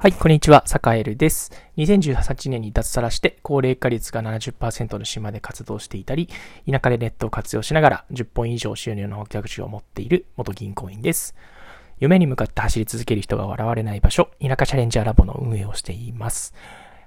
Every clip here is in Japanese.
はい、こんにちは、坂エルです。2018年に脱サラして高齢化率が70%の島で活動していたり、田舎でネットを活用しながら10本以上収入の逆手を持っている元銀行員です。夢に向かって走り続ける人が笑われない場所、田舎チャレンジャーラボの運営をしています。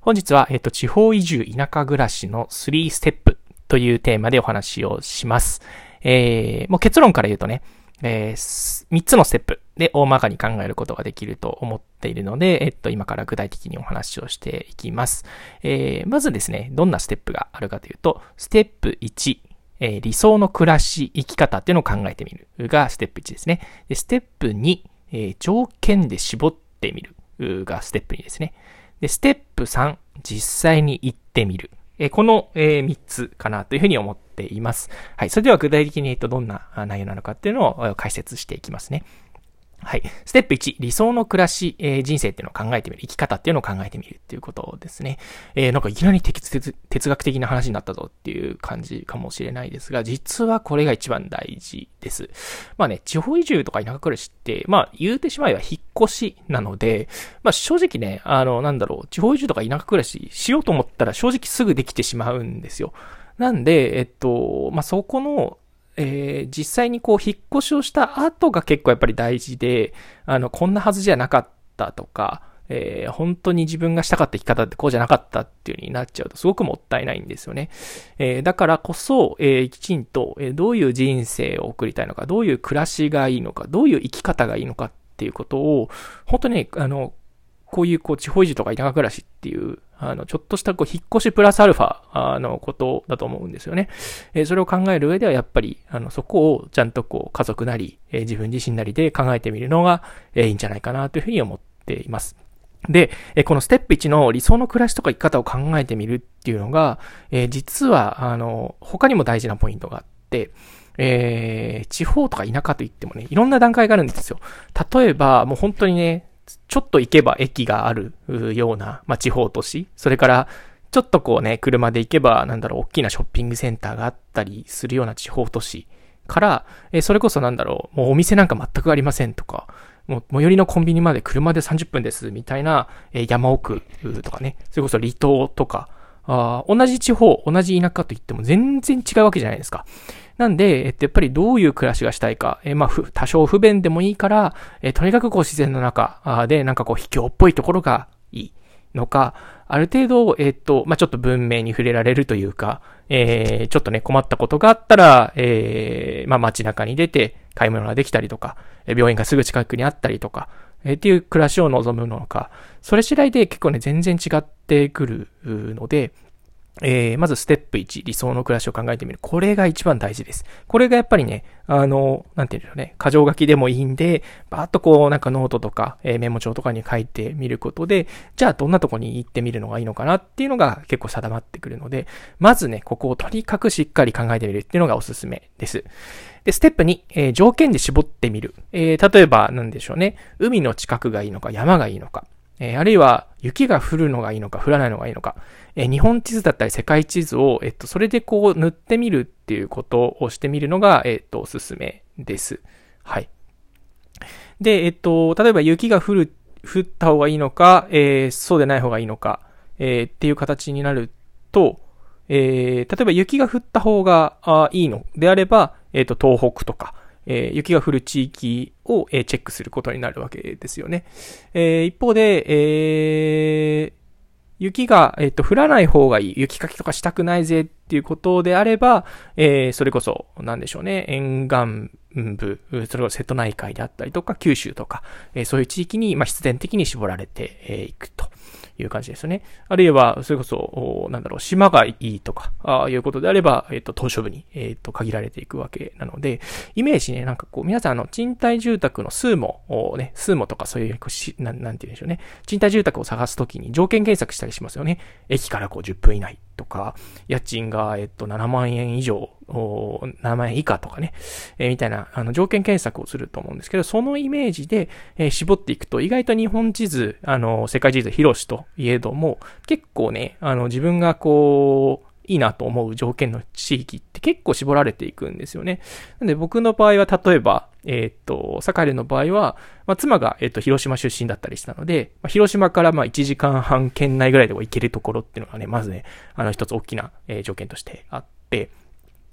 本日は、えっと、地方移住田舎暮らしの3ステップというテーマでお話をします。えー、もう結論から言うとね、えー、3つのステップで大まかに考えることができると思っているので、えっと、今から具体的にお話をしていきます。えー、まずですね、どんなステップがあるかというと、ステップ1、え、理想の暮らし、生き方っていうのを考えてみるがステップ1ですね。でステップ2、えー、条件で絞ってみるがステップ2ですね。で、ステップ3、実際に行ってみる。えこの、え3つかなというふうに思ってています。はい。それでは具体的に言うとどんな内容なのかっていうのを解説していきますね。はい。ステップ1、理想の暮らし、えー、人生っていうのを考えてみる。生き方っていうのを考えてみるっていうことですね。えー、なんかいきなり哲哲学的な話になったぞっていう感じかもしれないですが、実はこれが一番大事です。まあね、地方移住とか田舎暮らしって、まあ言うてしまえば引っ越しなので、まあ正直ね、あの、なんだろう、地方移住とか田舎暮らししようと思ったら正直すぐできてしまうんですよ。なんで、えっと、まあ、そこの、えー、実際にこう、引っ越しをした後が結構やっぱり大事で、あの、こんなはずじゃなかったとか、えー、本当に自分がしたかった生き方ってこうじゃなかったっていう風になっちゃうとすごくもったいないんですよね。えー、だからこそ、えー、きちんと、えどういう人生を送りたいのか、どういう暮らしがいいのか、どういう生き方がいいのかっていうことを、本当にね、あの、こういうこう地方移住とか田舎暮らしっていう、あの、ちょっとしたこう引っ越しプラスアルファ、あの、ことだと思うんですよね。えー、それを考える上ではやっぱり、あの、そこをちゃんとこう家族なり、えー、自分自身なりで考えてみるのが、えー、いいんじゃないかなというふうに思っています。で、えこのステップ1の理想の暮らしとか生き方を考えてみるっていうのが、え実は、あの、他にも大事なポイントがあって、えー、地方とか田舎といってもね、いろんな段階があるんですよ。例えば、もう本当にね、ちょっと行けば駅があるような、まあ、地方都市。それから、ちょっとこうね、車で行けば、なんだろう、大きなショッピングセンターがあったりするような地方都市。から、えそれこそなんだろう、もうお店なんか全くありませんとか、もう最寄りのコンビニまで車で30分ですみたいな、え山奥とかね、それこそ離島とか、あ同じ地方、同じ田舎といっても全然違うわけじゃないですか。なんで、えっと、やっぱりどういう暮らしがしたいか、えまあ、多少不便でもいいから、えとにかくこう自然の中で、なんかこう秘境っぽいところがいいのか、ある程度、えっと、まあ、ちょっと文明に触れられるというか、えー、ちょっとね、困ったことがあったら、えー、まあ、街中に出て買い物ができたりとか、病院がすぐ近くにあったりとか、えっていう暮らしを望むのか、それ次第で結構ね、全然違ってくるので、えー、まずステップ1、理想の暮らしを考えてみる。これが一番大事です。これがやっぱりね、あの、なんていうんでしょうね、過剰書きでもいいんで、バーっとこう、なんかノートとか、えー、メモ帳とかに書いてみることで、じゃあどんなとこに行ってみるのがいいのかなっていうのが結構定まってくるので、まずね、ここをとにかくしっかり考えてみるっていうのがおすすめです。で、ステップ2、えー、条件で絞ってみる。えー、例えば、なんでしょうね、海の近くがいいのか、山がいいのか。えー、あるいは雪が降るのがいいのか降らないのがいいのか、えー、日本地図だったり世界地図を、えっと、それでこう塗ってみるっていうことをしてみるのが、えっと、おすすめです。はい。で、えっと、例えば雪が降る、降った方がいいのか、えー、そうでない方がいいのか、えー、っていう形になると、えー、例えば雪が降った方がいいのであれば、えっ、と、東北とか、え、雪が降る地域を、え、チェックすることになるわけですよね。え、一方で、え雪が、えっと、降らない方がいい。雪かきとかしたくないぜっていうことであれば、えそれこそ、なんでしょうね。沿岸部、それこそ瀬戸内海であったりとか、九州とか、えそういう地域に、ま、必然的に絞られていくと。いう感じですね。あるいは、それこそ、なんだろう、島がいいとか、ああいうことであれば、えっ、と、島し部に、えっ、と、限られていくわけなので、イメージね、なんかこう、皆さん、あの、賃貸住宅の数も、ね、数もとかそういう、なん、なんて言うんでしょうね。賃貸住宅を探すときに条件検索したりしますよね。駅からこう、10分以内とか、家賃が、えっと、7万円以上、7万円以下とかね、えー、みたいな、あの、条件検索をすると思うんですけど、そのイメージで、えー、絞っていくと、意外と日本地図、あの、世界地図広しといえども、結構ね、あの、自分がこう、いいなと思う条件の地域って結構絞られていくんですよね。なんで僕の場合は例えば、えっ、と、サカエルの場合は、まあ、妻が、えっ、と、広島出身だったりしたので、まあ、広島からまあ1時間半圏内ぐらいでも行けるところっていうのがね、まずね、あの一つ大きな、えー、条件としてあって、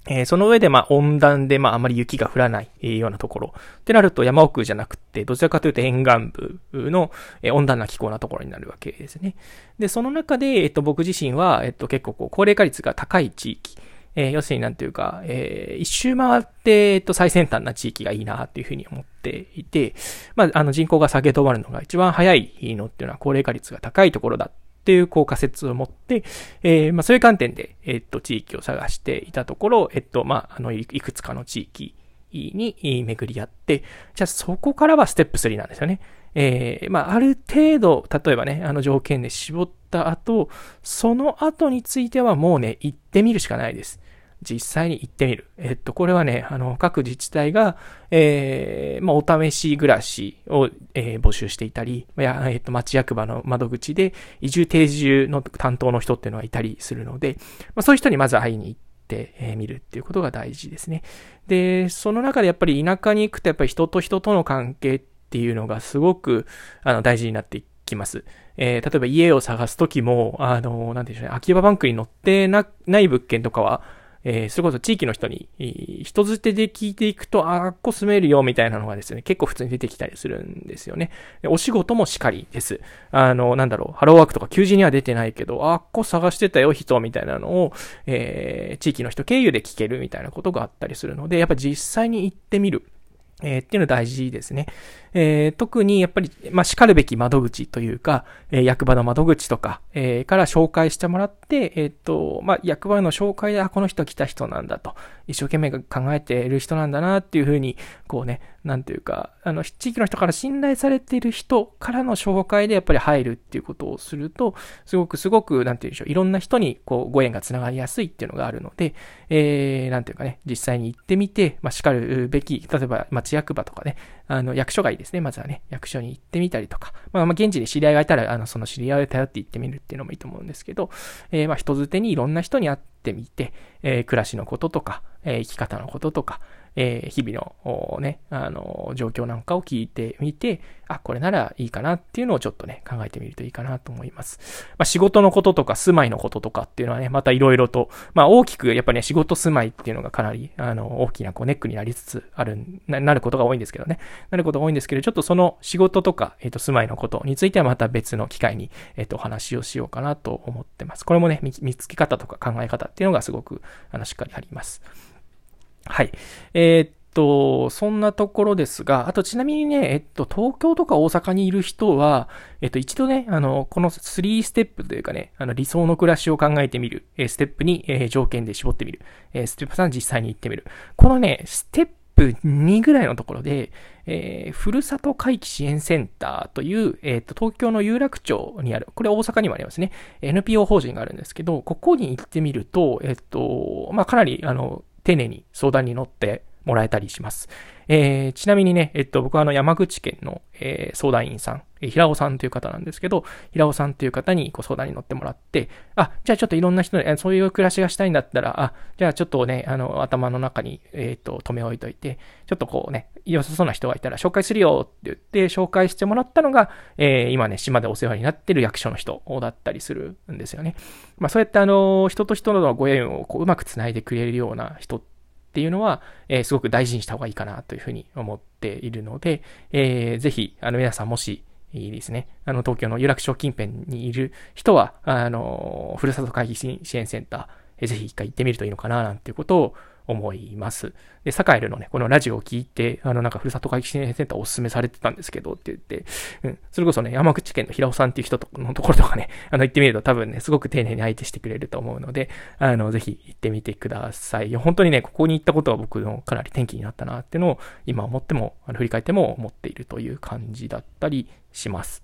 えー、その上で、まあ、温暖で、まあ、あまり雪が降らない、えー、ようなところ。ってなると、山奥じゃなくて、どちらかというと沿岸部の、えー、温暖な気候なところになるわけですね。で、その中で、えっ、と、僕自身は、えっ、と、結構こう、高齢化率が高い地域。えー、要するになんていうか、えー、一周回って、えっと、最先端な地域がいいなっていうふうに思っていて、まあ、あの人口が下げ止まるのが一番早いのっていうのは高齢化率が高いところだっていう、こう仮説を持って、えー、まあ、そういう観点で、えっと、地域を探していたところ、えっと、まあ、あの、いくつかの地域に巡り合って、じゃあそこからはステップ3なんですよね。えー、まあ、ある程度、例えばね、あの条件で絞った後、その後についてはもうね、行ってみるしかないです。実際に行ってみる。えっと、これはね、あの、各自治体が、えー、まあ、お試し暮らしを、えー、募集していたり、や、えっと、町役場の窓口で移住定住の担当の人っていうのはいたりするので、まあ、そういう人にまず会いに行って、えー、見るっていうことが大事ですね。で、その中でやっぱり田舎に行くとやっぱり人と人との関係っていうのがすごく、あの、大事になってきます。えー、例えば家を探すときも、あの、なんていうんでしょうね、空き家バンクに載ってな、ない物件とかは、えー、それこそ地域の人に、人づてで聞いていくと、あ、あっこ住めるよ、みたいなのがですね、結構普通に出てきたりするんですよね。お仕事もしかりです。あの、なんだろう、ハローワークとか求人には出てないけど、あっこ探してたよ、人、みたいなのを、えー、地域の人経由で聞けるみたいなことがあったりするので、やっぱ実際に行ってみる。えー、っていうの大事ですね。えー、特にやっぱり、まあ、叱るべき窓口というか、えー、役場の窓口とか、えー、から紹介してもらって、えっ、と、まあ、役場の紹介で、あ、この人来た人なんだと、一生懸命考えている人なんだなっていうふうに、こうね、なんていうか、あの、地域の人から信頼されている人からの紹介でやっぱり入るっていうことをすると、すごくすごく、なんていうんでしょう、いろんな人にこう、ご縁がつながりやすいっていうのがあるので、えー、なんていうかね、実際に行ってみて、まあ、叱るべき、例えば町役場とかね、あの、役所がいいですね。まずはね、役所に行ってみたりとか、まあ、まあ、現地で知り合いがいたら、あの、その知り合いを頼って行ってみるっていうのもいいと思うんですけど、えー、まあ、人づてにいろんな人に会ってみて、えー、暮らしのこととか、えー、生き方のこととか、えー、日々のね、あの、状況なんかを聞いてみて、あ、これならいいかなっていうのをちょっとね、考えてみるといいかなと思います。まあ、仕事のこととか住まいのこととかっていうのはね、また色々と、まあ、大きくやっぱりね、仕事住まいっていうのがかなり、あの、大きなこうネックになりつつある、ななることが多いんですけどね。なることが多いんですけど、ちょっとその仕事とか、えっ、ー、と、住まいのことについてはまた別の機会に、えっ、ー、と、お話をしようかなと思ってます。これもね、見つけ方とか考え方っていうのがすごく、あの、しっかりあります。はい。えー、っと、そんなところですが、あとちなみにね、えっと、東京とか大阪にいる人は、えっと、一度ね、あの、この3ステップというかね、あの、理想の暮らしを考えてみる、えステップに、え条件で絞ってみる、えステップ3実際に行ってみる。このね、ステップ2ぐらいのところで、えー、ふるさと回帰支援センターという、えっ、ー、と、東京の有楽町にある、これ大阪にもありますね。NPO 法人があるんですけど、ここに行ってみると、えっ、ー、と、まあ、かなり、あの、丁寧に相談に乗ってもらえたりします。えー、ちなみにね、えっと、僕はあの山口県の、えー、相談員さん、えー、平尾さんという方なんですけど、平尾さんという方にご相談に乗ってもらって、あ、じゃあちょっといろんな人に、そういう暮らしがしたいんだったら、あ、じゃあちょっとね、あの、頭の中に、えっ、と、止め置いといて、ちょっとこうね、良さそうな人がいたら紹介するよって言って紹介してもらったのが、えー、今ね、島でお世話になってる役所の人だったりするんですよね。まあそうやってあの、人と人のご縁をこううまく繋いでくれるような人ってっていうのは、えー、すごく大事にした方がいいかなというふうに思っているので、えー、ぜひ、あの、皆さんもし、いいですね。あの、東京の有楽町近辺にいる人は、あの、ふるさと会議支援センター、えー、ぜひ一回行ってみるといいのかな、なんていうことを思います。で、サカエルのね、このラジオを聞いて、あの、なんか、ふるさと回帰支援センターおすすめされてたんですけど、って言って、うん、それこそね、山口県の平尾さんっていう人とのところとかね、あの、行ってみると多分ね、すごく丁寧に相手してくれると思うので、あの、ぜひ行ってみてください。本当にね、ここに行ったことは僕のかなり転機になったなっていうのを、今思っても、あの、振り返っても思っているという感じだったりします。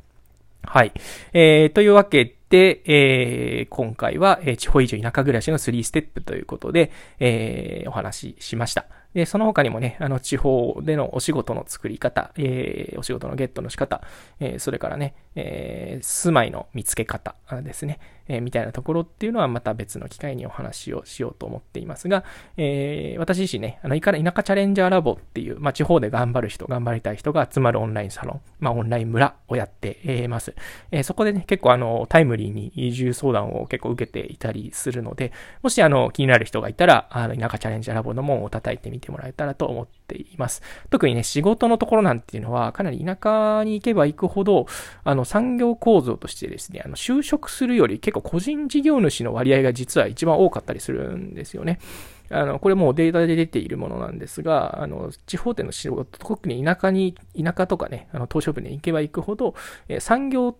はい。えー、というわけで、でえー、今回は、えー、地方移住田舎暮らしの3ステップということで、えー、お話ししました。で、その他にもね、あの、地方でのお仕事の作り方、えー、お仕事のゲットの仕方、えー、それからね、えー、住まいの見つけ方ですね、えー、みたいなところっていうのはまた別の機会にお話をしようと思っていますが、えー、私自身ね、あの、田舎チャレンジャーラボっていう、まあ、地方で頑張る人、頑張りたい人が集まるオンラインサロン、まあ、オンライン村をやってます。えー、そこでね、結構あの、タイムリーに移住相談を結構受けていたりするので、もしあの、気になる人がいたら、あの、田舎チャレンジャーラボの門を叩いてみてもらえたらと思っています。特にね、仕事のところなんていうのは、かなり田舎に行けば行くほど、あの、産業構造としてですね、あの、就職するより結構個人事業主の割合が実は一番多かったりするんですよね。あの、これもうデータで出ているものなんですが、あの、地方での仕事、特に田舎に、田舎とかね、あの、東証部に行けば行くほど、え産業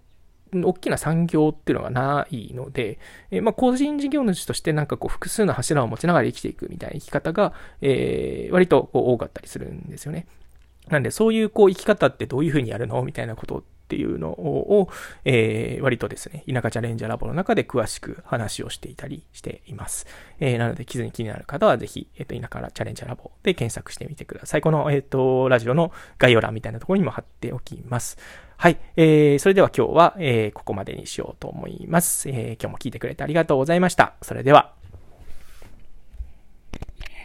大きな産業っていうのがないので、えまあ、個人事業主としてなんかこう複数の柱を持ちながら生きていくみたいな生き方が、えー、割とこう多かったりするんですよね。なんで、そういうこう生き方ってどういうふうにやるの？みたいなことっていうのを、えー、割とですね、田舎チャレンジャーラボの中で詳しく話をしていたりしています。えー、なので、気づに気になる方はぜひ、えっ、ー、と、田舎チャレンジャーラボで検索してみてください。この、えっ、と、ラジオの概要欄みたいなところにも貼っておきます。はい。えー、それでは今日は、えー、ここまでにしようと思います。え、今日も聞いてくれてありがとうございました。それでは。